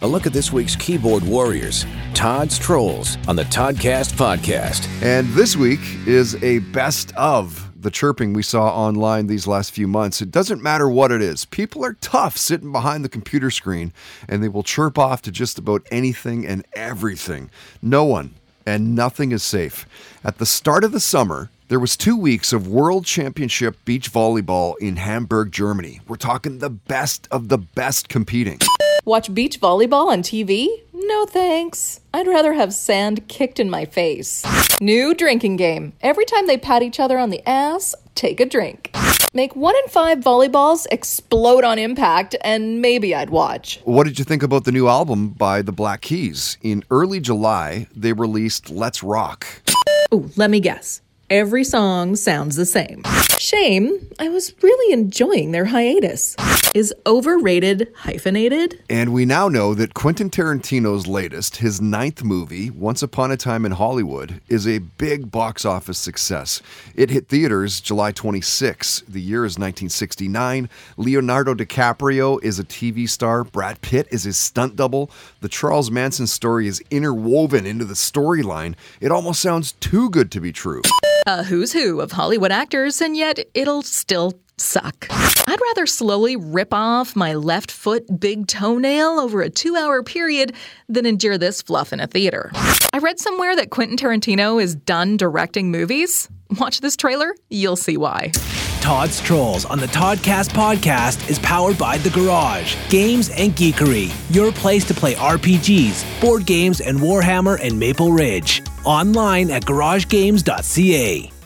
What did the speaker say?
a look at this week's keyboard warriors, Todd's Trolls, on the Toddcast podcast. And this week is a best of the chirping we saw online these last few months. It doesn't matter what it is. People are tough sitting behind the computer screen and they will chirp off to just about anything and everything. No one and nothing is safe. At the start of the summer, there was 2 weeks of World Championship beach volleyball in Hamburg, Germany. We're talking the best of the best competing. Watch beach volleyball on TV? No thanks. I'd rather have sand kicked in my face. New drinking game. Every time they pat each other on the ass, take a drink. Make one in five volleyballs explode on impact, and maybe I'd watch. What did you think about the new album by the Black Keys? In early July, they released Let's Rock. Ooh, let me guess. Every song sounds the same. Shame, I was really enjoying their hiatus. Is overrated hyphenated? And we now know that Quentin Tarantino's latest, his ninth movie, Once Upon a Time in Hollywood, is a big box office success. It hit theaters July 26. The year is 1969. Leonardo DiCaprio is a TV star. Brad Pitt is his stunt double. The Charles Manson story is interwoven into the storyline. It almost sounds too good to be true. A who's who of Hollywood actors, and yet it'll still suck. I'd rather slowly rip off my left foot big toenail over a two hour period than endure this fluff in a theater. I read somewhere that Quentin Tarantino is done directing movies. Watch this trailer, you'll see why. Todd's Trolls on the Toddcast podcast is powered by The Garage, Games and Geekery, your place to play RPGs, board games, and Warhammer and Maple Ridge. Online at garagegames.ca.